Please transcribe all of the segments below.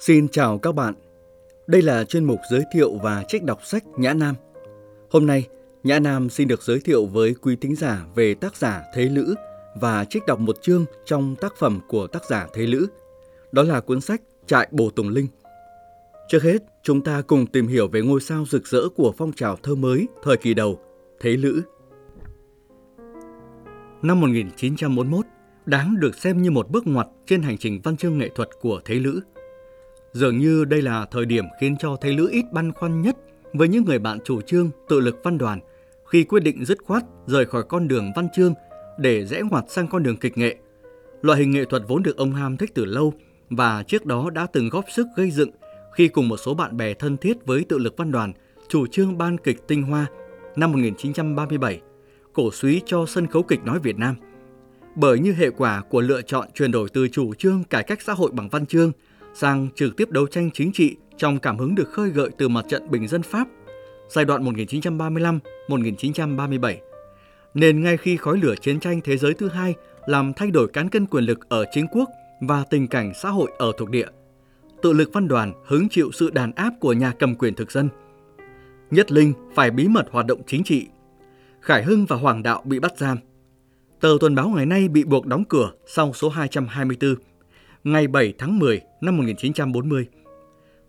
Xin chào các bạn. Đây là chuyên mục giới thiệu và trích đọc sách Nhã Nam. Hôm nay, Nhã Nam xin được giới thiệu với quý thính giả về tác giả Thế Lữ và trích đọc một chương trong tác phẩm của tác giả Thế Lữ. Đó là cuốn sách Trại Bồ Tùng Linh. Trước hết, chúng ta cùng tìm hiểu về ngôi sao rực rỡ của phong trào thơ mới thời kỳ đầu, Thế Lữ. Năm 1941, đáng được xem như một bước ngoặt trên hành trình văn chương nghệ thuật của Thế Lữ. Dường như đây là thời điểm khiến cho thầy Lữ ít băn khoăn nhất với những người bạn chủ trương tự lực văn đoàn khi quyết định dứt khoát rời khỏi con đường văn chương để rẽ ngoặt sang con đường kịch nghệ. Loại hình nghệ thuật vốn được ông Ham thích từ lâu và trước đó đã từng góp sức gây dựng khi cùng một số bạn bè thân thiết với tự lực văn đoàn chủ trương ban kịch Tinh Hoa năm 1937, cổ suý cho sân khấu kịch nói Việt Nam. Bởi như hệ quả của lựa chọn chuyển đổi từ chủ trương cải cách xã hội bằng văn chương sang trực tiếp đấu tranh chính trị trong cảm hứng được khơi gợi từ mặt trận bình dân Pháp giai đoạn 1935-1937. Nên ngay khi khói lửa chiến tranh thế giới thứ hai làm thay đổi cán cân quyền lực ở chính quốc và tình cảnh xã hội ở thuộc địa, tự lực văn đoàn hứng chịu sự đàn áp của nhà cầm quyền thực dân. Nhất Linh phải bí mật hoạt động chính trị. Khải Hưng và Hoàng Đạo bị bắt giam. Tờ tuần báo ngày nay bị buộc đóng cửa sau số 224, ngày 7 tháng 10 năm 1940.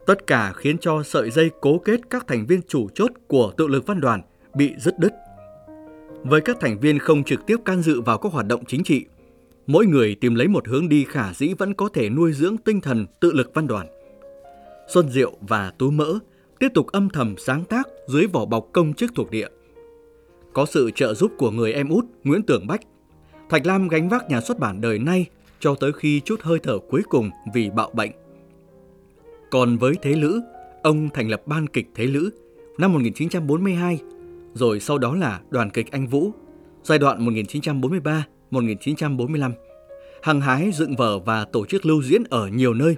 Tất cả khiến cho sợi dây cố kết các thành viên chủ chốt của tự lực văn đoàn bị dứt đứt. Với các thành viên không trực tiếp can dự vào các hoạt động chính trị, mỗi người tìm lấy một hướng đi khả dĩ vẫn có thể nuôi dưỡng tinh thần tự lực văn đoàn. Xuân Diệu và Tú Mỡ tiếp tục âm thầm sáng tác dưới vỏ bọc công chức thuộc địa. Có sự trợ giúp của người em út Nguyễn Tưởng Bách, Thạch Lam gánh vác nhà xuất bản đời nay cho tới khi chút hơi thở cuối cùng vì bạo bệnh. Còn với Thế Lữ, ông thành lập ban kịch Thế Lữ năm 1942, rồi sau đó là đoàn kịch Anh Vũ, giai đoạn 1943-1945, hăng hái dựng vở và tổ chức lưu diễn ở nhiều nơi.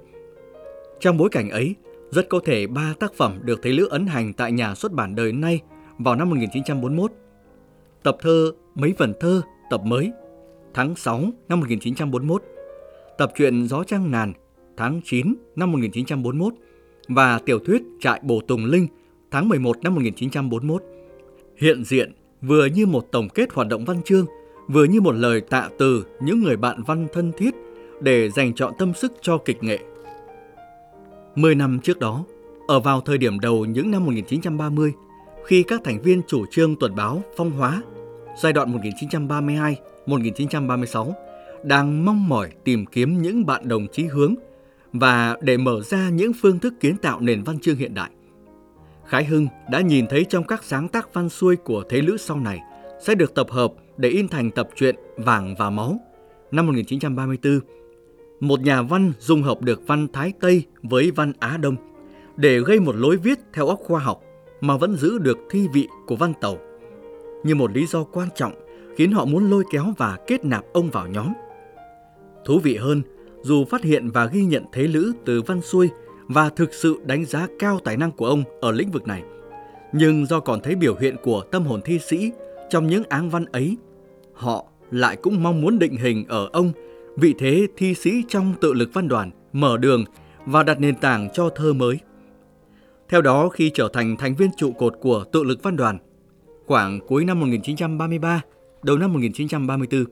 Trong bối cảnh ấy, rất có thể ba tác phẩm được Thế Lữ ấn hành tại nhà xuất bản đời nay vào năm 1941. Tập thơ Mấy vần thơ tập mới tháng 6 năm 1941, tập truyện Gió Trăng Nàn tháng 9 năm 1941 và tiểu thuyết Trại Bồ Tùng Linh tháng 11 năm 1941. Hiện diện vừa như một tổng kết hoạt động văn chương, vừa như một lời tạ từ những người bạn văn thân thiết để dành chọn tâm sức cho kịch nghệ. Mười năm trước đó, ở vào thời điểm đầu những năm 1930, khi các thành viên chủ trương tuần báo Phong Hóa, giai đoạn 1932-1936, đang mong mỏi tìm kiếm những bạn đồng chí hướng và để mở ra những phương thức kiến tạo nền văn chương hiện đại. Khái Hưng đã nhìn thấy trong các sáng tác văn xuôi của thế lữ sau này sẽ được tập hợp để in thành tập truyện Vàng và Máu năm 1934. Một nhà văn dung hợp được văn Thái Tây với văn Á Đông để gây một lối viết theo óc khoa học mà vẫn giữ được thi vị của văn tàu. Như một lý do quan trọng khiến họ muốn lôi kéo và kết nạp ông vào nhóm. Thú vị hơn, dù phát hiện và ghi nhận thế lữ từ văn xuôi và thực sự đánh giá cao tài năng của ông ở lĩnh vực này, nhưng do còn thấy biểu hiện của tâm hồn thi sĩ trong những áng văn ấy, họ lại cũng mong muốn định hình ở ông vị thế thi sĩ trong tự lực văn đoàn, mở đường và đặt nền tảng cho thơ mới. Theo đó, khi trở thành thành viên trụ cột của tự lực văn đoàn, khoảng cuối năm 1933, đầu năm 1934,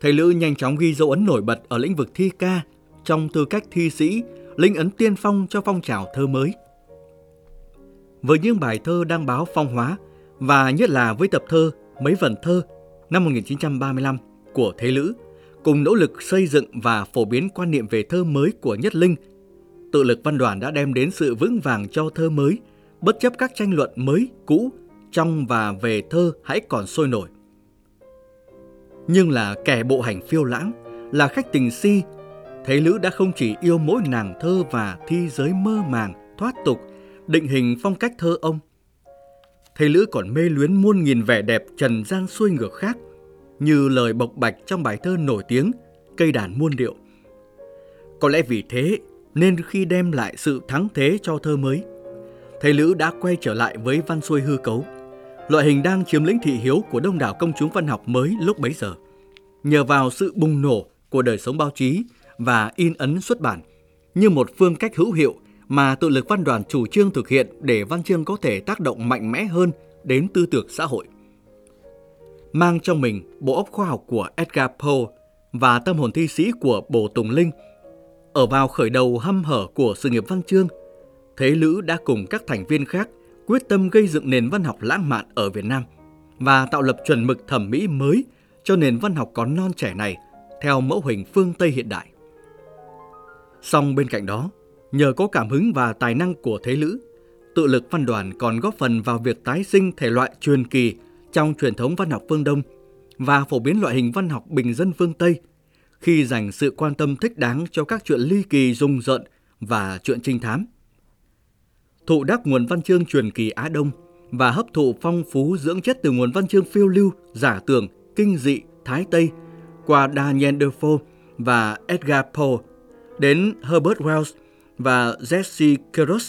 thầy Lữ nhanh chóng ghi dấu ấn nổi bật ở lĩnh vực thi ca trong tư cách thi sĩ, linh ấn tiên phong cho phong trào thơ mới. Với những bài thơ đăng báo phong hóa và nhất là với tập thơ Mấy vần thơ năm 1935 của Thế Lữ, cùng nỗ lực xây dựng và phổ biến quan niệm về thơ mới của Nhất Linh, tự lực văn đoàn đã đem đến sự vững vàng cho thơ mới, bất chấp các tranh luận mới, cũ, trong và về thơ hãy còn sôi nổi nhưng là kẻ bộ hành phiêu lãng, là khách tình si. thấy Lữ đã không chỉ yêu mỗi nàng thơ và thi giới mơ màng, thoát tục, định hình phong cách thơ ông. Thầy Lữ còn mê luyến muôn nghìn vẻ đẹp trần gian xuôi ngược khác, như lời bộc bạch trong bài thơ nổi tiếng Cây đàn muôn điệu. Có lẽ vì thế nên khi đem lại sự thắng thế cho thơ mới, thầy Lữ đã quay trở lại với văn xuôi hư cấu loại hình đang chiếm lĩnh thị hiếu của đông đảo công chúng văn học mới lúc bấy giờ. Nhờ vào sự bùng nổ của đời sống báo chí và in ấn xuất bản, như một phương cách hữu hiệu mà tự lực văn đoàn chủ trương thực hiện để văn chương có thể tác động mạnh mẽ hơn đến tư tưởng xã hội. Mang trong mình bộ óc khoa học của Edgar Poe và tâm hồn thi sĩ của Bồ Tùng Linh, ở vào khởi đầu hăm hở của sự nghiệp văn chương, Thế Lữ đã cùng các thành viên khác quyết tâm gây dựng nền văn học lãng mạn ở Việt Nam và tạo lập chuẩn mực thẩm mỹ mới cho nền văn học còn non trẻ này theo mẫu hình phương Tây hiện đại. Song bên cạnh đó, nhờ có cảm hứng và tài năng của Thế Lữ, tự lực văn đoàn còn góp phần vào việc tái sinh thể loại truyền kỳ trong truyền thống văn học phương Đông và phổ biến loại hình văn học bình dân phương Tây khi dành sự quan tâm thích đáng cho các chuyện ly kỳ rung rợn và chuyện trinh thám. Thụ đắc nguồn văn chương truyền kỳ Á Đông và hấp thụ phong phú dưỡng chất từ nguồn văn chương phiêu lưu, giả tưởng, kinh dị, thái Tây qua Daniel Defoe và Edgar Poe đến Herbert Wells và Jesse Kerouac.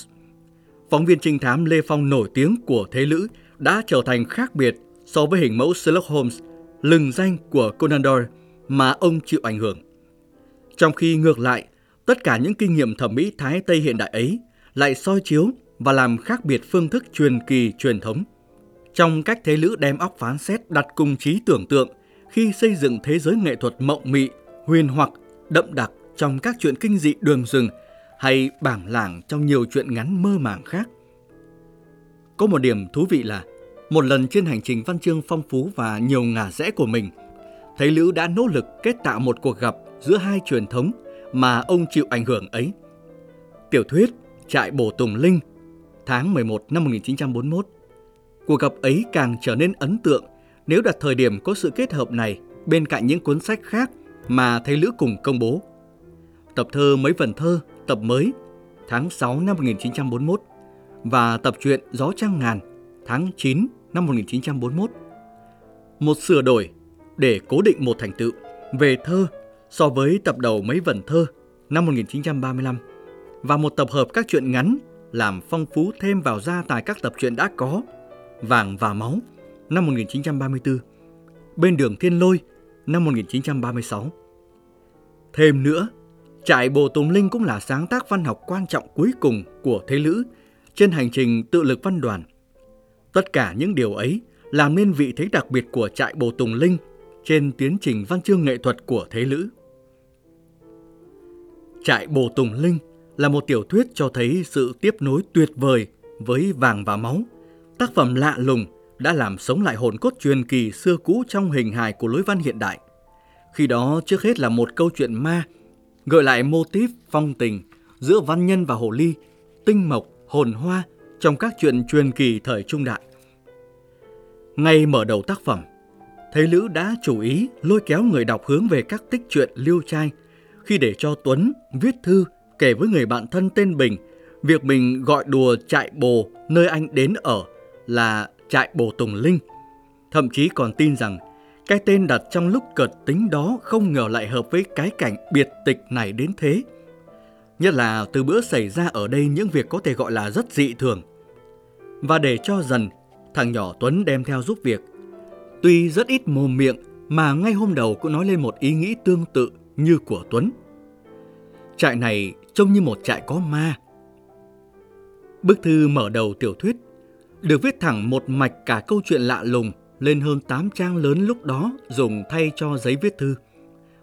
Phóng viên trinh thám Lê Phong nổi tiếng của Thế Lữ đã trở thành khác biệt so với hình mẫu Sherlock Holmes, lừng danh của Conan Doyle mà ông chịu ảnh hưởng. Trong khi ngược lại, tất cả những kinh nghiệm thẩm mỹ Thái Tây hiện đại ấy lại soi chiếu và làm khác biệt phương thức truyền kỳ truyền thống. Trong cách Thế Lữ đem óc phán xét đặt cùng trí tưởng tượng khi xây dựng thế giới nghệ thuật mộng mị, huyền hoặc, đậm đặc trong các chuyện kinh dị đường rừng hay bảng làng trong nhiều chuyện ngắn mơ màng khác. Có một điểm thú vị là, một lần trên hành trình văn chương phong phú và nhiều ngả rẽ của mình, Thấy Lữ đã nỗ lực kết tạo một cuộc gặp giữa hai truyền thống mà ông chịu ảnh hưởng ấy. Tiểu thuyết Trại Bổ Tùng Linh tháng 11 năm 1941. Cuộc gặp ấy càng trở nên ấn tượng nếu đặt thời điểm có sự kết hợp này bên cạnh những cuốn sách khác mà thầy Lữ cùng công bố. Tập thơ Mấy phần thơ, tập mới, tháng 6 năm 1941 và tập truyện Gió Trăng Ngàn, tháng 9 năm 1941. Một sửa đổi để cố định một thành tựu về thơ so với tập đầu Mấy vần thơ năm 1935 và một tập hợp các truyện ngắn làm phong phú thêm vào gia tài các tập truyện đã có Vàng và Máu năm 1934, Bên đường Thiên Lôi năm 1936. Thêm nữa, Trại Bồ Tùng Linh cũng là sáng tác văn học quan trọng cuối cùng của Thế Lữ trên hành trình tự lực văn đoàn. Tất cả những điều ấy làm nên vị thế đặc biệt của Trại Bồ Tùng Linh trên tiến trình văn chương nghệ thuật của Thế Lữ. Trại Bồ Tùng Linh là một tiểu thuyết cho thấy sự tiếp nối tuyệt vời với Vàng và Máu, tác phẩm lạ lùng đã làm sống lại hồn cốt truyền kỳ xưa cũ trong hình hài của lối văn hiện đại. Khi đó trước hết là một câu chuyện ma, gợi lại mô típ phong tình giữa văn nhân và hồ ly, tinh mộc, hồn hoa trong các chuyện truyền kỳ thời trung đại. Ngay mở đầu tác phẩm, Thế Lữ đã chủ ý lôi kéo người đọc hướng về các tích truyện liêu trai khi để cho Tuấn viết thư kể với người bạn thân tên Bình việc mình gọi đùa trại bồ nơi anh đến ở là trại bồ Tùng Linh. Thậm chí còn tin rằng cái tên đặt trong lúc cợt tính đó không ngờ lại hợp với cái cảnh biệt tịch này đến thế. Nhất là từ bữa xảy ra ở đây những việc có thể gọi là rất dị thường. Và để cho dần, thằng nhỏ Tuấn đem theo giúp việc. Tuy rất ít mồm miệng mà ngay hôm đầu cũng nói lên một ý nghĩ tương tự như của Tuấn. Trại này trông như một trại có ma. Bức thư mở đầu tiểu thuyết được viết thẳng một mạch cả câu chuyện lạ lùng lên hơn 8 trang lớn lúc đó dùng thay cho giấy viết thư.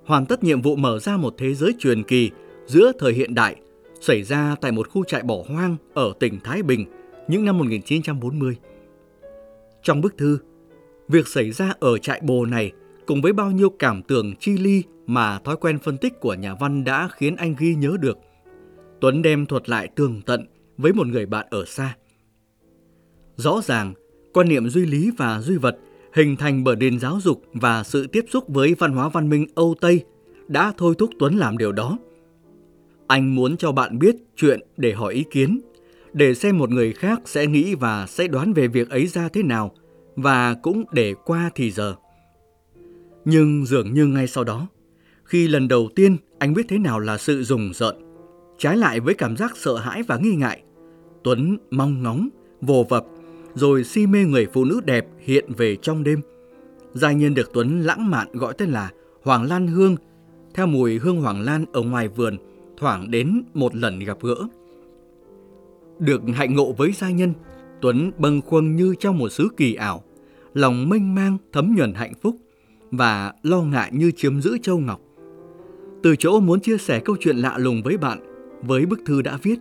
Hoàn tất nhiệm vụ mở ra một thế giới truyền kỳ giữa thời hiện đại xảy ra tại một khu trại bỏ hoang ở tỉnh Thái Bình những năm 1940. Trong bức thư, việc xảy ra ở trại bồ này cùng với bao nhiêu cảm tưởng chi ly mà thói quen phân tích của nhà văn đã khiến anh ghi nhớ được. Tuấn đem thuật lại tường tận với một người bạn ở xa. Rõ ràng, quan niệm duy lý và duy vật hình thành bởi nền giáo dục và sự tiếp xúc với văn hóa văn minh Âu Tây đã thôi thúc Tuấn làm điều đó. Anh muốn cho bạn biết chuyện để hỏi ý kiến, để xem một người khác sẽ nghĩ và sẽ đoán về việc ấy ra thế nào, và cũng để qua thì giờ. Nhưng dường như ngay sau đó, khi lần đầu tiên anh biết thế nào là sự rùng rợn, trái lại với cảm giác sợ hãi và nghi ngại, Tuấn mong ngóng, vồ vập rồi si mê người phụ nữ đẹp hiện về trong đêm. Giai nhân được Tuấn lãng mạn gọi tên là Hoàng Lan Hương, theo mùi hương hoàng lan ở ngoài vườn, thoảng đến một lần gặp gỡ. Được hạnh ngộ với gia nhân, Tuấn bâng khuâng như trong một xứ kỳ ảo, lòng mênh mang thấm nhuần hạnh phúc và lo ngại như chiếm giữ châu ngọc. Từ chỗ muốn chia sẻ câu chuyện lạ lùng với bạn, với bức thư đã viết,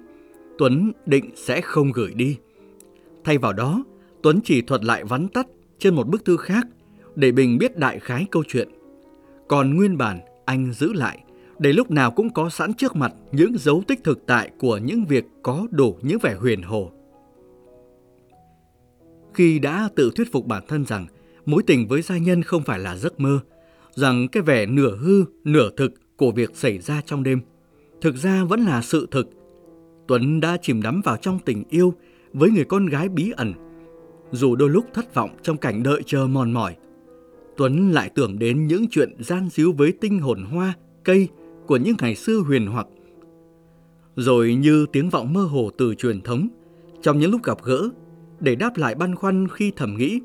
Tuấn định sẽ không gửi đi. Thay vào đó, Tuấn chỉ thuật lại vắn tắt trên một bức thư khác để Bình biết đại khái câu chuyện. Còn nguyên bản anh giữ lại để lúc nào cũng có sẵn trước mặt những dấu tích thực tại của những việc có đủ những vẻ huyền hồ. Khi đã tự thuyết phục bản thân rằng mối tình với gia nhân không phải là giấc mơ, rằng cái vẻ nửa hư, nửa thực của việc xảy ra trong đêm, thực ra vẫn là sự thực. Tuấn đã chìm đắm vào trong tình yêu với người con gái bí ẩn. Dù đôi lúc thất vọng trong cảnh đợi chờ mòn mỏi, Tuấn lại tưởng đến những chuyện gian díu với tinh hồn hoa, cây của những ngày xưa huyền hoặc. Rồi như tiếng vọng mơ hồ từ truyền thống, trong những lúc gặp gỡ, để đáp lại băn khoăn khi thầm nghĩ,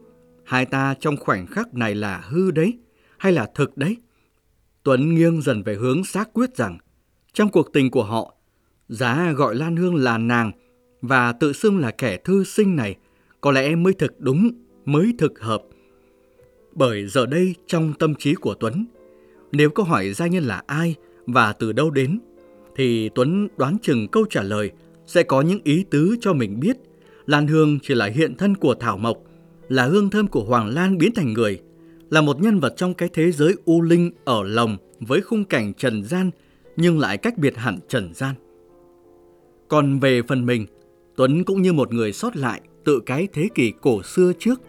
hai ta trong khoảnh khắc này là hư đấy, hay là thực đấy? Tuấn nghiêng dần về hướng xác quyết rằng, trong cuộc tình của họ, giá gọi Lan Hương là nàng và tự xưng là kẻ thư sinh này có lẽ mới thực đúng, mới thực hợp. Bởi giờ đây trong tâm trí của Tuấn, nếu câu hỏi gia nhân là ai và từ đâu đến, thì Tuấn đoán chừng câu trả lời sẽ có những ý tứ cho mình biết Lan Hương chỉ là hiện thân của Thảo Mộc, là hương thơm của Hoàng Lan biến thành người, là một nhân vật trong cái thế giới u linh ở lòng với khung cảnh trần gian nhưng lại cách biệt hẳn trần gian. Còn về phần mình, Tuấn cũng như một người sót lại tự cái thế kỷ cổ xưa trước,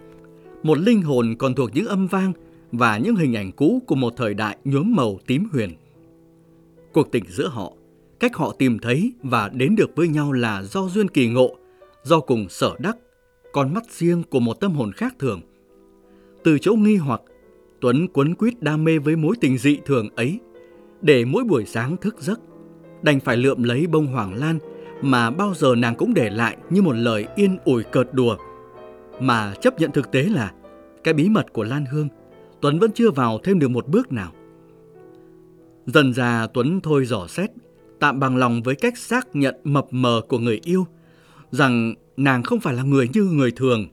một linh hồn còn thuộc những âm vang và những hình ảnh cũ của một thời đại nhuốm màu tím huyền. Cuộc tình giữa họ, cách họ tìm thấy và đến được với nhau là do duyên kỳ ngộ, do cùng sở đắc, con mắt riêng của một tâm hồn khác thường. Từ chỗ nghi hoặc, Tuấn cuốn quýt đam mê với mối tình dị thường ấy, để mỗi buổi sáng thức giấc, đành phải lượm lấy bông hoàng lan mà bao giờ nàng cũng để lại như một lời yên ủi cợt đùa. Mà chấp nhận thực tế là cái bí mật của Lan Hương, Tuấn vẫn chưa vào thêm được một bước nào. Dần già Tuấn thôi dò xét, tạm bằng lòng với cách xác nhận mập mờ của người yêu, rằng nàng không phải là người như người thường.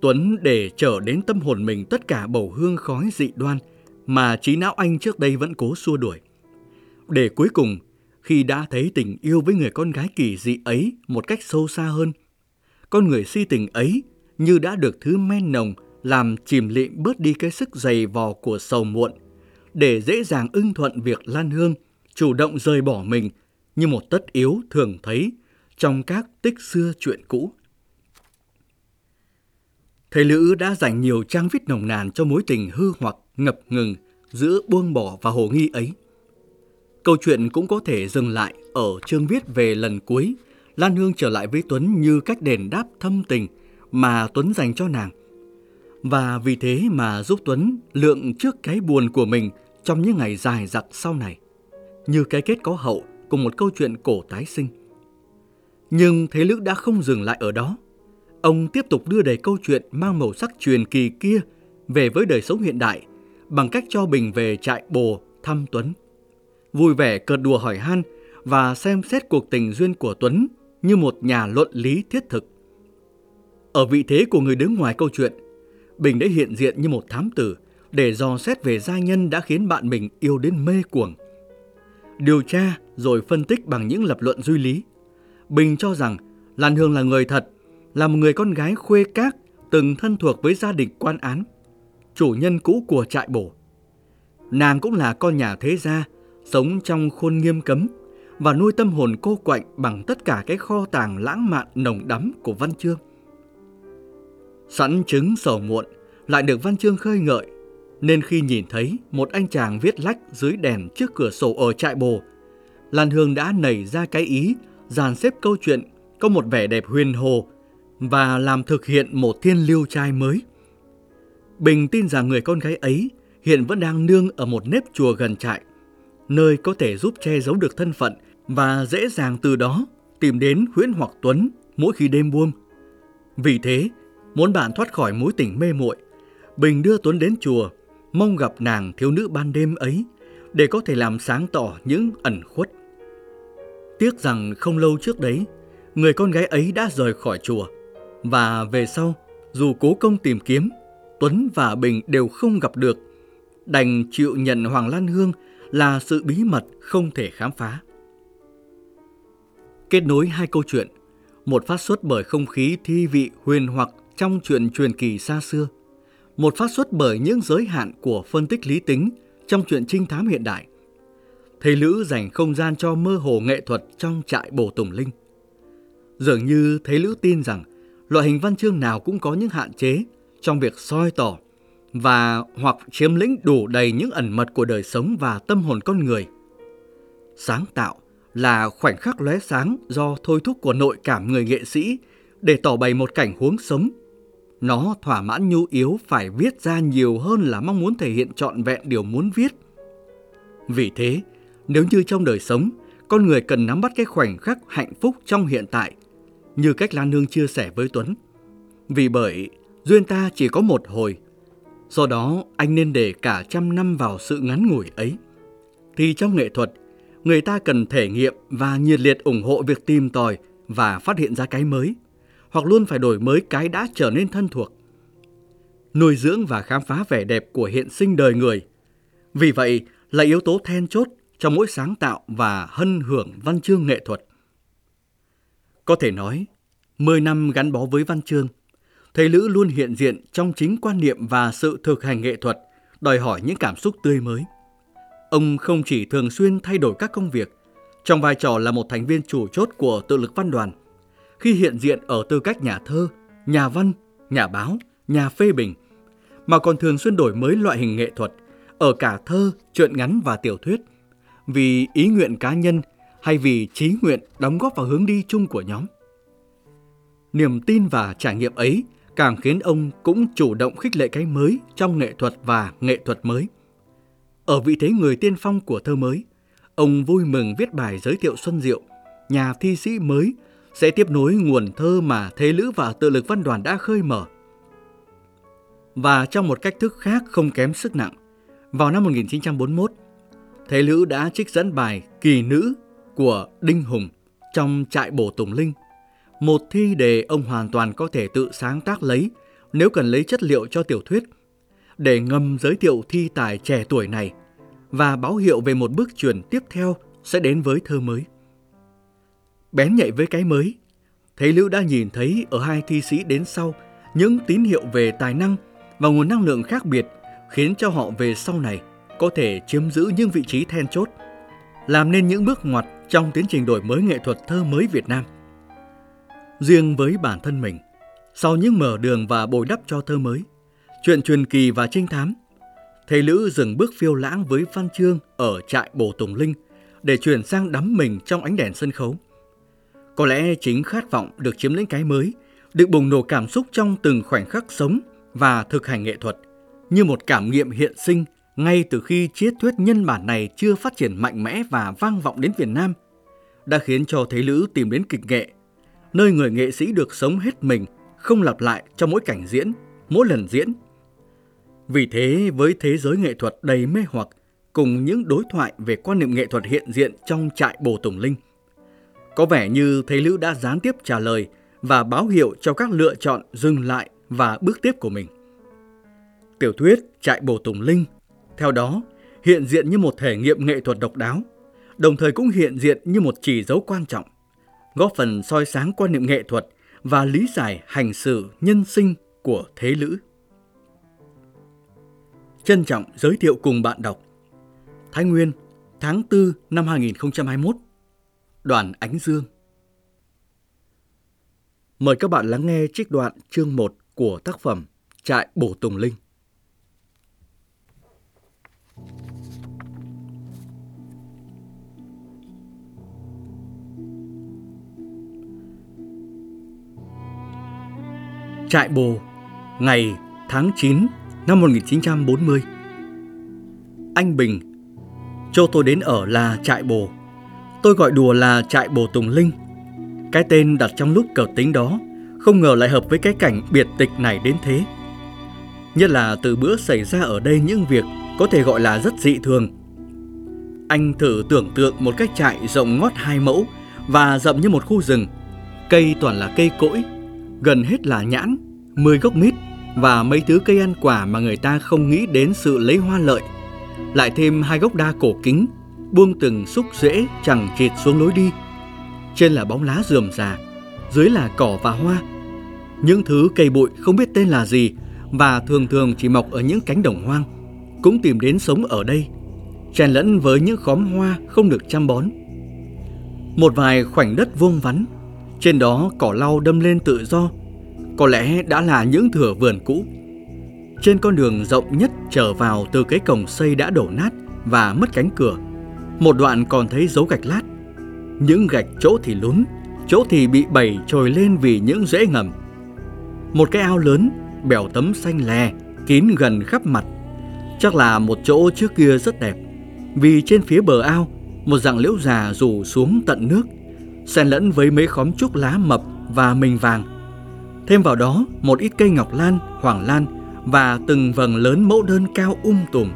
Tuấn để trở đến tâm hồn mình tất cả bầu hương khói dị đoan mà trí não anh trước đây vẫn cố xua đuổi. Để cuối cùng, khi đã thấy tình yêu với người con gái kỳ dị ấy một cách sâu xa hơn, con người si tình ấy như đã được thứ men nồng làm chìm lịm bớt đi cái sức dày vò của sầu muộn, để dễ dàng ưng thuận việc Lan Hương chủ động rời bỏ mình như một tất yếu thường thấy trong các tích xưa chuyện cũ. Thầy Lữ đã dành nhiều trang viết nồng nàn cho mối tình hư hoặc ngập ngừng giữa buông bỏ và hồ nghi ấy. Câu chuyện cũng có thể dừng lại ở chương viết về lần cuối, Lan Hương trở lại với Tuấn như cách đền đáp thâm tình mà Tuấn dành cho nàng. Và vì thế mà giúp Tuấn lượng trước cái buồn của mình trong những ngày dài dặc sau này. Như cái kết có hậu của một câu chuyện cổ tái sinh. Nhưng Thế Lữ đã không dừng lại ở đó. Ông tiếp tục đưa đầy câu chuyện mang màu sắc truyền kỳ kia về với đời sống hiện đại bằng cách cho Bình về trại bồ thăm Tuấn. Vui vẻ cợt đùa hỏi han và xem xét cuộc tình duyên của Tuấn như một nhà luận lý thiết thực. Ở vị thế của người đứng ngoài câu chuyện, Bình đã hiện diện như một thám tử để dò xét về gia nhân đã khiến bạn mình yêu đến mê cuồng. Điều tra rồi phân tích bằng những lập luận duy lý. Bình cho rằng Lan Hương là người thật, là một người con gái khuê các từng thân thuộc với gia đình quan án, chủ nhân cũ của trại bổ. Nàng cũng là con nhà thế gia, sống trong khuôn nghiêm cấm và nuôi tâm hồn cô quạnh bằng tất cả cái kho tàng lãng mạn nồng đắm của Văn Chương. Sẵn chứng sầu muộn, lại được Văn Chương khơi ngợi, nên khi nhìn thấy một anh chàng viết lách dưới đèn trước cửa sổ ở trại bồ, Lan Hương đã nảy ra cái ý dàn xếp câu chuyện có một vẻ đẹp huyền hồ và làm thực hiện một thiên lưu trai mới. Bình tin rằng người con gái ấy hiện vẫn đang nương ở một nếp chùa gần trại, nơi có thể giúp che giấu được thân phận và dễ dàng từ đó tìm đến Huyễn hoặc Tuấn mỗi khi đêm buông. Vì thế, muốn bạn thoát khỏi mối tình mê muội, Bình đưa Tuấn đến chùa, mong gặp nàng thiếu nữ ban đêm ấy để có thể làm sáng tỏ những ẩn khuất. Tiếc rằng không lâu trước đấy, người con gái ấy đã rời khỏi chùa và về sau, dù cố công tìm kiếm, Tuấn và Bình đều không gặp được, đành chịu nhận Hoàng Lan Hương là sự bí mật không thể khám phá. Kết nối hai câu chuyện, một phát xuất bởi không khí thi vị huyền hoặc trong chuyện truyền kỳ xa xưa, một phát xuất bởi những giới hạn của phân tích lý tính trong chuyện trinh thám hiện đại. Thầy Lữ dành không gian cho mơ hồ nghệ thuật trong trại Bồ Tùng Linh. Dường như thầy Lữ tin rằng loại hình văn chương nào cũng có những hạn chế trong việc soi tỏ và hoặc chiếm lĩnh đủ đầy những ẩn mật của đời sống và tâm hồn con người. Sáng tạo là khoảnh khắc lóe sáng do thôi thúc của nội cảm người nghệ sĩ để tỏ bày một cảnh huống sống. Nó thỏa mãn nhu yếu phải viết ra nhiều hơn là mong muốn thể hiện trọn vẹn điều muốn viết. Vì thế, nếu như trong đời sống, con người cần nắm bắt cái khoảnh khắc hạnh phúc trong hiện tại, như cách Lan Nương chia sẻ với Tuấn. Vì bởi duyên ta chỉ có một hồi, do đó anh nên để cả trăm năm vào sự ngắn ngủi ấy. Thì trong nghệ thuật, người ta cần thể nghiệm và nhiệt liệt ủng hộ việc tìm tòi và phát hiện ra cái mới, hoặc luôn phải đổi mới cái đã trở nên thân thuộc. Nuôi dưỡng và khám phá vẻ đẹp của hiện sinh đời người. Vì vậy là yếu tố then chốt trong mỗi sáng tạo và hân hưởng văn chương nghệ thuật. Có thể nói, 10 năm gắn bó với văn chương, thầy Lữ luôn hiện diện trong chính quan niệm và sự thực hành nghệ thuật, đòi hỏi những cảm xúc tươi mới. Ông không chỉ thường xuyên thay đổi các công việc, trong vai trò là một thành viên chủ chốt của tự lực văn đoàn, khi hiện diện ở tư cách nhà thơ, nhà văn, nhà báo, nhà phê bình, mà còn thường xuyên đổi mới loại hình nghệ thuật ở cả thơ, truyện ngắn và tiểu thuyết, vì ý nguyện cá nhân hay vì trí nguyện đóng góp vào hướng đi chung của nhóm. Niềm tin và trải nghiệm ấy càng khiến ông cũng chủ động khích lệ cái mới trong nghệ thuật và nghệ thuật mới. Ở vị thế người tiên phong của thơ mới, ông vui mừng viết bài giới thiệu Xuân Diệu, nhà thi sĩ mới sẽ tiếp nối nguồn thơ mà Thế Lữ và Tự lực Văn đoàn đã khơi mở. Và trong một cách thức khác không kém sức nặng, vào năm 1941, Thế Lữ đã trích dẫn bài Kỳ Nữ của Đinh Hùng trong trại bổ Tùng Linh, một thi đề ông hoàn toàn có thể tự sáng tác lấy nếu cần lấy chất liệu cho tiểu thuyết, để ngầm giới thiệu thi tài trẻ tuổi này và báo hiệu về một bước chuyển tiếp theo sẽ đến với thơ mới. Bén nhạy với cái mới, Thế Lữ đã nhìn thấy ở hai thi sĩ đến sau những tín hiệu về tài năng và nguồn năng lượng khác biệt khiến cho họ về sau này có thể chiếm giữ những vị trí then chốt, làm nên những bước ngoặt trong tiến trình đổi mới nghệ thuật thơ mới Việt Nam. Riêng với bản thân mình, sau những mở đường và bồi đắp cho thơ mới, chuyện truyền kỳ và trinh thám, thầy Lữ dừng bước phiêu lãng với văn chương ở trại Bồ Tùng Linh để chuyển sang đắm mình trong ánh đèn sân khấu. Có lẽ chính khát vọng được chiếm lĩnh cái mới, được bùng nổ cảm xúc trong từng khoảnh khắc sống và thực hành nghệ thuật, như một cảm nghiệm hiện sinh ngay từ khi triết thuyết nhân bản này chưa phát triển mạnh mẽ và vang vọng đến Việt Nam, đã khiến cho Thế Lữ tìm đến kịch nghệ, nơi người nghệ sĩ được sống hết mình, không lặp lại trong mỗi cảnh diễn, mỗi lần diễn. Vì thế, với thế giới nghệ thuật đầy mê hoặc, cùng những đối thoại về quan niệm nghệ thuật hiện diện trong trại Bồ Tùng Linh, có vẻ như thầy Lữ đã gián tiếp trả lời và báo hiệu cho các lựa chọn dừng lại và bước tiếp của mình. Tiểu thuyết Trại Bồ Tùng Linh theo đó, hiện diện như một thể nghiệm nghệ thuật độc đáo, đồng thời cũng hiện diện như một chỉ dấu quan trọng, góp phần soi sáng quan niệm nghệ thuật và lý giải hành xử nhân sinh của thế lữ. Trân trọng giới thiệu cùng bạn đọc Thái Nguyên, tháng 4 năm 2021 Đoàn Ánh Dương Mời các bạn lắng nghe trích đoạn chương 1 của tác phẩm Trại Bổ Tùng Linh. Trại Bồ, ngày tháng 9 năm 1940. Anh Bình cho tôi đến ở là trại Bồ. Tôi gọi đùa là trại Bồ Tùng Linh. Cái tên đặt trong lúc cờ tính đó không ngờ lại hợp với cái cảnh biệt tịch này đến thế. Nhất là từ bữa xảy ra ở đây những việc có thể gọi là rất dị thường. Anh thử tưởng tượng một cái trại rộng ngót hai mẫu và rậm như một khu rừng. Cây toàn là cây cỗi, gần hết là nhãn, 10 gốc mít và mấy thứ cây ăn quả mà người ta không nghĩ đến sự lấy hoa lợi. Lại thêm hai gốc đa cổ kính, buông từng xúc rễ chẳng chịt xuống lối đi. Trên là bóng lá rườm rà, dưới là cỏ và hoa. Những thứ cây bụi không biết tên là gì và thường thường chỉ mọc ở những cánh đồng hoang, cũng tìm đến sống ở đây, chen lẫn với những khóm hoa không được chăm bón. Một vài khoảnh đất vuông vắn, trên đó cỏ lau đâm lên tự do, có lẽ đã là những thửa vườn cũ. Trên con đường rộng nhất trở vào từ cái cổng xây đã đổ nát và mất cánh cửa, một đoạn còn thấy dấu gạch lát. Những gạch chỗ thì lún, chỗ thì bị bẩy trồi lên vì những rễ ngầm. Một cái ao lớn, bèo tấm xanh lè, kín gần khắp mặt. Chắc là một chỗ trước kia rất đẹp, vì trên phía bờ ao, một dạng liễu già rủ xuống tận nước, xen lẫn với mấy khóm trúc lá mập và mình vàng. Thêm vào đó một ít cây ngọc lan, hoàng lan và từng vầng lớn mẫu đơn cao um tùm.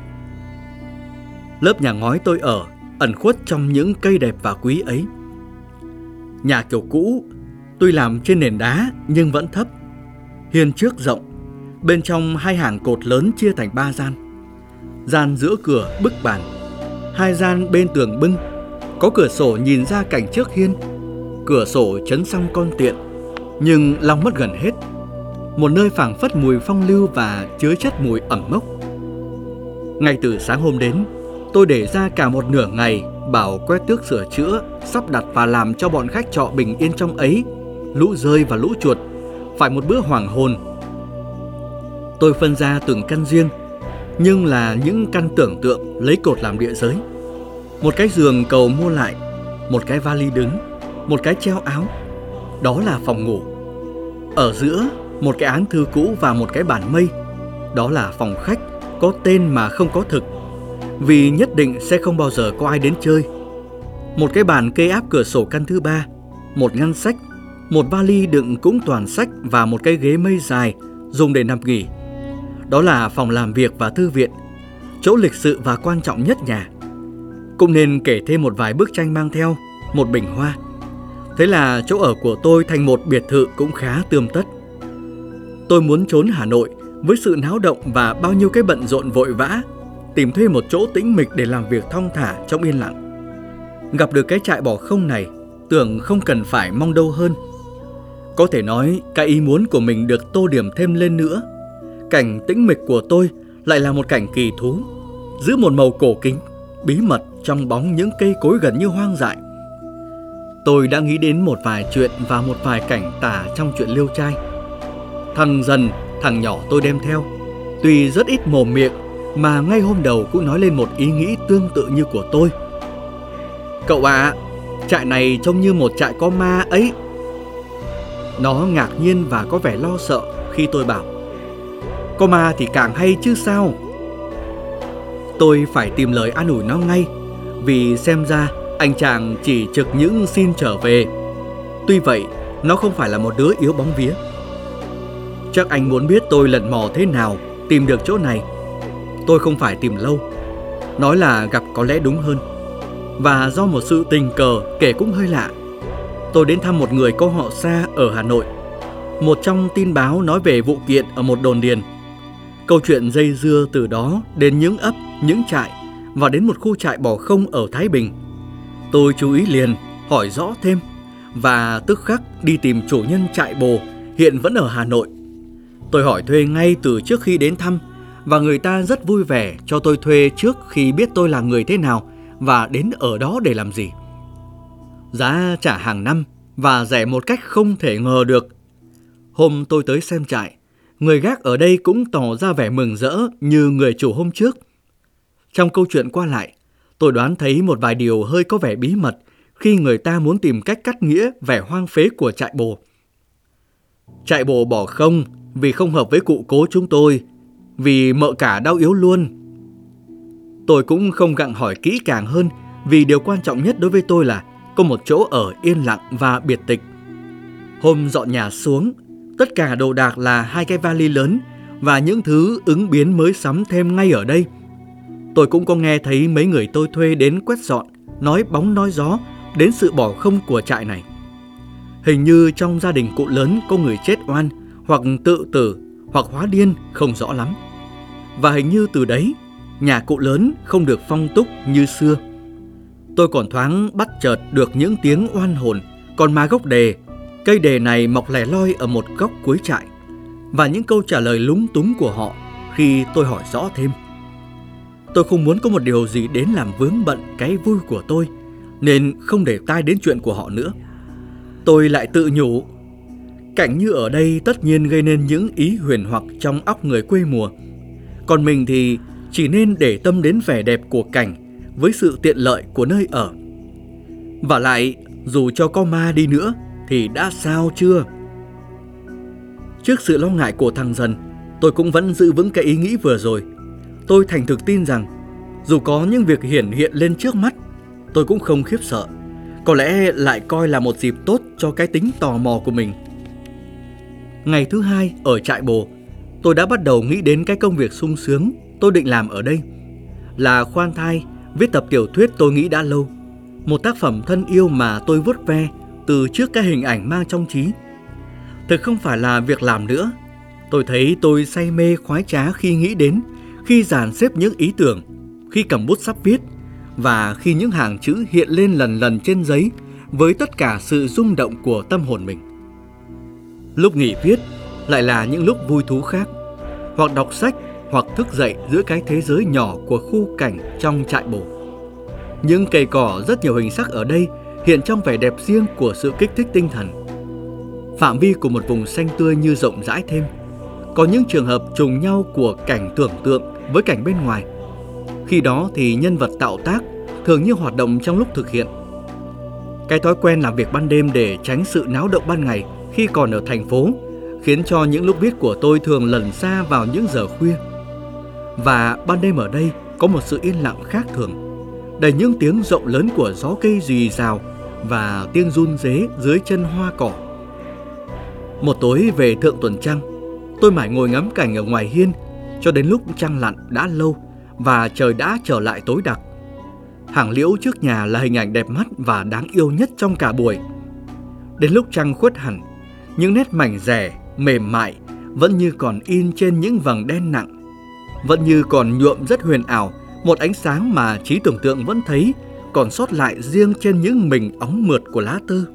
Lớp nhà ngói tôi ở ẩn khuất trong những cây đẹp và quý ấy. Nhà kiểu cũ, tuy làm trên nền đá nhưng vẫn thấp. Hiên trước rộng, bên trong hai hàng cột lớn chia thành ba gian. Gian giữa cửa bức bàn, hai gian bên tường bưng, có cửa sổ nhìn ra cảnh trước hiên, cửa sổ chấn xong con tiện, nhưng long mất gần hết. Một nơi phảng phất mùi phong lưu và chứa chất mùi ẩm mốc. Ngay từ sáng hôm đến, tôi để ra cả một nửa ngày bảo quét tước sửa chữa, sắp đặt và làm cho bọn khách trọ bình yên trong ấy, lũ rơi và lũ chuột, phải một bữa hoàng hôn. Tôi phân ra từng căn riêng, nhưng là những căn tưởng tượng lấy cột làm địa giới. Một cái giường cầu mua lại, một cái vali đứng, một cái treo áo. Đó là phòng ngủ. Ở giữa, một cái án thư cũ và một cái bàn mây. Đó là phòng khách, có tên mà không có thực vì nhất định sẽ không bao giờ có ai đến chơi. Một cái bàn kê áp cửa sổ căn thứ ba, một ngăn sách, một vali đựng cũng toàn sách và một cái ghế mây dài dùng để nằm nghỉ. Đó là phòng làm việc và thư viện, chỗ lịch sự và quan trọng nhất nhà. Cũng nên kể thêm một vài bức tranh mang theo, một bình hoa. Thế là chỗ ở của tôi thành một biệt thự cũng khá tươm tất. Tôi muốn trốn Hà Nội với sự náo động và bao nhiêu cái bận rộn vội vã tìm thuê một chỗ tĩnh mịch để làm việc thong thả trong yên lặng. Gặp được cái trại bỏ không này, tưởng không cần phải mong đâu hơn. Có thể nói cái ý muốn của mình được tô điểm thêm lên nữa. Cảnh tĩnh mịch của tôi lại là một cảnh kỳ thú, giữ một màu cổ kính, bí mật trong bóng những cây cối gần như hoang dại. Tôi đã nghĩ đến một vài chuyện và một vài cảnh tả trong chuyện liêu trai. Thằng dần, thằng nhỏ tôi đem theo, tuy rất ít mồm miệng mà ngay hôm đầu cũng nói lên một ý nghĩ tương tự như của tôi. Cậu ạ, à, trại này trông như một trại có ma ấy. Nó ngạc nhiên và có vẻ lo sợ khi tôi bảo Có ma thì càng hay chứ sao Tôi phải tìm lời an ủi nó ngay Vì xem ra anh chàng chỉ trực những xin trở về Tuy vậy nó không phải là một đứa yếu bóng vía Chắc anh muốn biết tôi lần mò thế nào Tìm được chỗ này tôi không phải tìm lâu. Nói là gặp có lẽ đúng hơn. Và do một sự tình cờ kể cũng hơi lạ. Tôi đến thăm một người có họ xa ở Hà Nội. Một trong tin báo nói về vụ kiện ở một đồn điền. Câu chuyện dây dưa từ đó đến những ấp, những trại và đến một khu trại bỏ không ở Thái Bình. Tôi chú ý liền, hỏi rõ thêm và tức khắc đi tìm chủ nhân trại bồ hiện vẫn ở Hà Nội. Tôi hỏi thuê ngay từ trước khi đến thăm và người ta rất vui vẻ cho tôi thuê trước khi biết tôi là người thế nào và đến ở đó để làm gì. Giá trả hàng năm và rẻ một cách không thể ngờ được. Hôm tôi tới xem trại, người gác ở đây cũng tỏ ra vẻ mừng rỡ như người chủ hôm trước. Trong câu chuyện qua lại, tôi đoán thấy một vài điều hơi có vẻ bí mật khi người ta muốn tìm cách cắt nghĩa vẻ hoang phế của trại bồ. Trại bồ bỏ không vì không hợp với cụ cố chúng tôi vì mợ cả đau yếu luôn. Tôi cũng không gặng hỏi kỹ càng hơn vì điều quan trọng nhất đối với tôi là có một chỗ ở yên lặng và biệt tịch. Hôm dọn nhà xuống, tất cả đồ đạc là hai cái vali lớn và những thứ ứng biến mới sắm thêm ngay ở đây. Tôi cũng có nghe thấy mấy người tôi thuê đến quét dọn, nói bóng nói gió đến sự bỏ không của trại này. Hình như trong gia đình cụ lớn có người chết oan, hoặc tự tử, hoặc hóa điên, không rõ lắm. Và hình như từ đấy, nhà cụ lớn không được phong túc như xưa. Tôi còn thoáng bắt chợt được những tiếng oan hồn, còn má gốc đề, cây đề này mọc lẻ loi ở một góc cuối trại, và những câu trả lời lúng túng của họ khi tôi hỏi rõ thêm. Tôi không muốn có một điều gì đến làm vướng bận cái vui của tôi, nên không để tai đến chuyện của họ nữa. Tôi lại tự nhủ, cảnh như ở đây tất nhiên gây nên những ý huyền hoặc trong óc người quê mùa. Còn mình thì chỉ nên để tâm đến vẻ đẹp của cảnh với sự tiện lợi của nơi ở. Và lại, dù cho có ma đi nữa thì đã sao chưa? Trước sự lo ngại của thằng dần, tôi cũng vẫn giữ vững cái ý nghĩ vừa rồi. Tôi thành thực tin rằng, dù có những việc hiển hiện lên trước mắt, tôi cũng không khiếp sợ. Có lẽ lại coi là một dịp tốt cho cái tính tò mò của mình. Ngày thứ hai ở trại bồ, tôi đã bắt đầu nghĩ đến cái công việc sung sướng tôi định làm ở đây. Là khoan thai, viết tập tiểu thuyết tôi nghĩ đã lâu. Một tác phẩm thân yêu mà tôi vuốt ve từ trước cái hình ảnh mang trong trí. Thực không phải là việc làm nữa. Tôi thấy tôi say mê khoái trá khi nghĩ đến, khi dàn xếp những ý tưởng, khi cầm bút sắp viết và khi những hàng chữ hiện lên lần lần trên giấy với tất cả sự rung động của tâm hồn mình. Lúc nghỉ viết lại là những lúc vui thú khác, hoặc đọc sách hoặc thức dậy giữa cái thế giới nhỏ của khu cảnh trong trại bổ. Những cây cỏ rất nhiều hình sắc ở đây hiện trong vẻ đẹp riêng của sự kích thích tinh thần. Phạm vi của một vùng xanh tươi như rộng rãi thêm. Có những trường hợp trùng nhau của cảnh tưởng tượng với cảnh bên ngoài. Khi đó thì nhân vật tạo tác thường như hoạt động trong lúc thực hiện. Cái thói quen làm việc ban đêm để tránh sự náo động ban ngày khi còn ở thành phố khiến cho những lúc viết của tôi thường lần xa vào những giờ khuya. Và ban đêm ở đây có một sự yên lặng khác thường, đầy những tiếng rộng lớn của gió cây rì rào và tiếng run rế dưới chân hoa cỏ. Một tối về thượng tuần trăng, tôi mải ngồi ngắm cảnh ở ngoài hiên cho đến lúc trăng lặn đã lâu và trời đã trở lại tối đặc. Hàng liễu trước nhà là hình ảnh đẹp mắt và đáng yêu nhất trong cả buổi. Đến lúc trăng khuất hẳn, những nét mảnh rẻ, mềm mại vẫn như còn in trên những vầng đen nặng. Vẫn như còn nhuộm rất huyền ảo, một ánh sáng mà trí tưởng tượng vẫn thấy còn sót lại riêng trên những mình óng mượt của lá tư.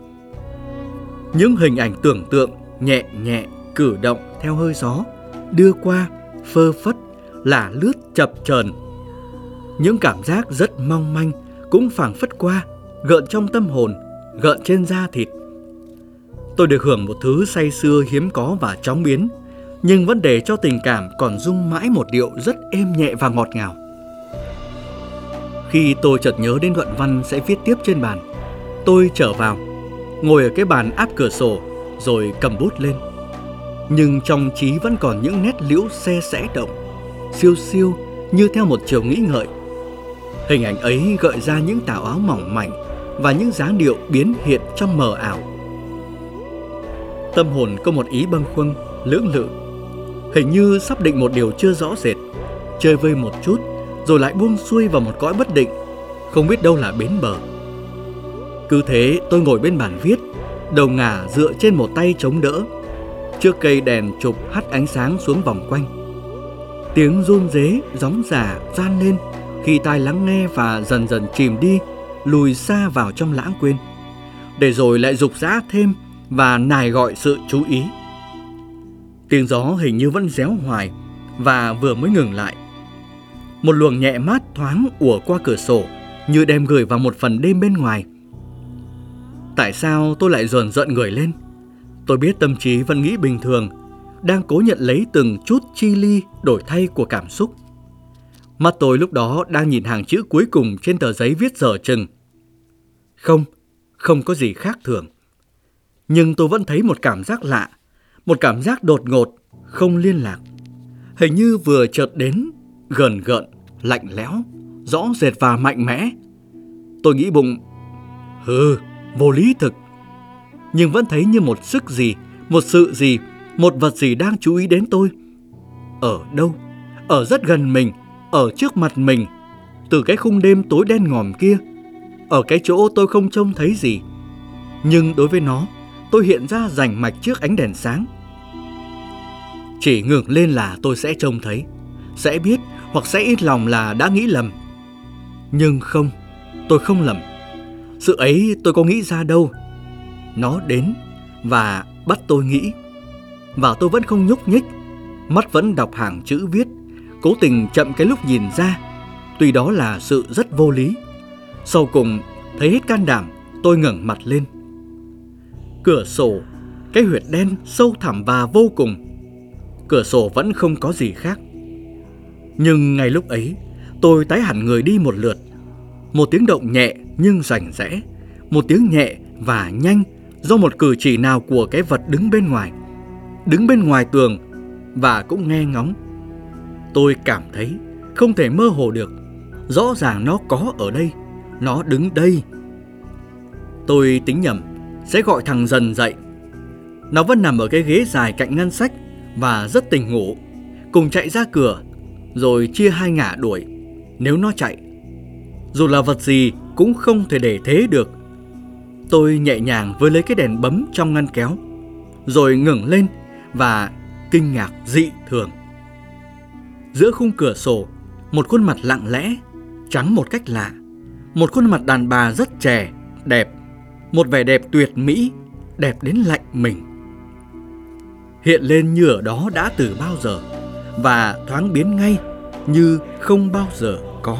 Những hình ảnh tưởng tượng nhẹ nhẹ cử động theo hơi gió, đưa qua, phơ phất, là lướt chập chờn. Những cảm giác rất mong manh cũng phảng phất qua, gợn trong tâm hồn, gợn trên da thịt. Tôi được hưởng một thứ say xưa hiếm có và chóng biến, nhưng vẫn để cho tình cảm còn rung mãi một điệu rất êm nhẹ và ngọt ngào. Khi tôi chợt nhớ đến đoạn văn sẽ viết tiếp trên bàn, tôi trở vào, ngồi ở cái bàn áp cửa sổ rồi cầm bút lên. Nhưng trong trí vẫn còn những nét liễu xe sẽ động, siêu siêu như theo một chiều nghĩ ngợi. Hình ảnh ấy gợi ra những tà áo mỏng mảnh và những dáng điệu biến hiện trong mờ ảo. Tâm hồn có một ý bâng khuâng, lưỡng lự. Hình như sắp định một điều chưa rõ rệt, chơi vơi một chút rồi lại buông xuôi vào một cõi bất định, không biết đâu là bến bờ. Cứ thế tôi ngồi bên bàn viết, đầu ngả dựa trên một tay chống đỡ. Trước cây đèn chụp hắt ánh sáng xuống vòng quanh. Tiếng run rế, gióng giả, gian lên khi tai lắng nghe và dần dần chìm đi, lùi xa vào trong lãng quên. Để rồi lại dục dã thêm và nài gọi sự chú ý. Tiếng gió hình như vẫn réo hoài và vừa mới ngừng lại một luồng nhẹ mát thoáng ùa qua cửa sổ như đem gửi vào một phần đêm bên ngoài. Tại sao tôi lại dồn dợn người lên? Tôi biết tâm trí vẫn nghĩ bình thường, đang cố nhận lấy từng chút chi ly đổi thay của cảm xúc. Mắt tôi lúc đó đang nhìn hàng chữ cuối cùng trên tờ giấy viết dở chừng. Không, không có gì khác thường. Nhưng tôi vẫn thấy một cảm giác lạ, một cảm giác đột ngột, không liên lạc. Hình như vừa chợt đến gần gợn, lạnh lẽo, rõ rệt và mạnh mẽ. Tôi nghĩ bụng, hừ, vô lý thực. Nhưng vẫn thấy như một sức gì, một sự gì, một vật gì đang chú ý đến tôi. Ở đâu? Ở rất gần mình, ở trước mặt mình, từ cái khung đêm tối đen ngòm kia. Ở cái chỗ tôi không trông thấy gì. Nhưng đối với nó, tôi hiện ra rành mạch trước ánh đèn sáng. Chỉ ngừng lên là tôi sẽ trông thấy, sẽ biết hoặc sẽ ít lòng là đã nghĩ lầm. Nhưng không, tôi không lầm. Sự ấy tôi có nghĩ ra đâu. Nó đến và bắt tôi nghĩ. Và tôi vẫn không nhúc nhích, mắt vẫn đọc hàng chữ viết, cố tình chậm cái lúc nhìn ra. Tuy đó là sự rất vô lý. Sau cùng, thấy hết can đảm, tôi ngẩng mặt lên. Cửa sổ, cái huyệt đen sâu thẳm và vô cùng. Cửa sổ vẫn không có gì khác. Nhưng ngay lúc ấy, tôi tái hẳn người đi một lượt. Một tiếng động nhẹ nhưng rành rẽ, một tiếng nhẹ và nhanh do một cử chỉ nào của cái vật đứng bên ngoài, đứng bên ngoài tường và cũng nghe ngóng. Tôi cảm thấy không thể mơ hồ được, rõ ràng nó có ở đây, nó đứng đây. Tôi tính nhầm, sẽ gọi thằng dần dậy. Nó vẫn nằm ở cái ghế dài cạnh ngân sách và rất tỉnh ngủ, cùng chạy ra cửa, rồi chia hai ngả đuổi, nếu nó chạy. Dù là vật gì cũng không thể để thế được. Tôi nhẹ nhàng với lấy cái đèn bấm trong ngăn kéo, rồi ngừng lên và kinh ngạc dị thường. Giữa khung cửa sổ, một khuôn mặt lặng lẽ, trắng một cách lạ. Một khuôn mặt đàn bà rất trẻ, đẹp, một vẻ đẹp tuyệt mỹ, đẹp đến lạnh mình. Hiện lên như ở đó đã từ bao giờ và thoáng biến ngay như không bao giờ có.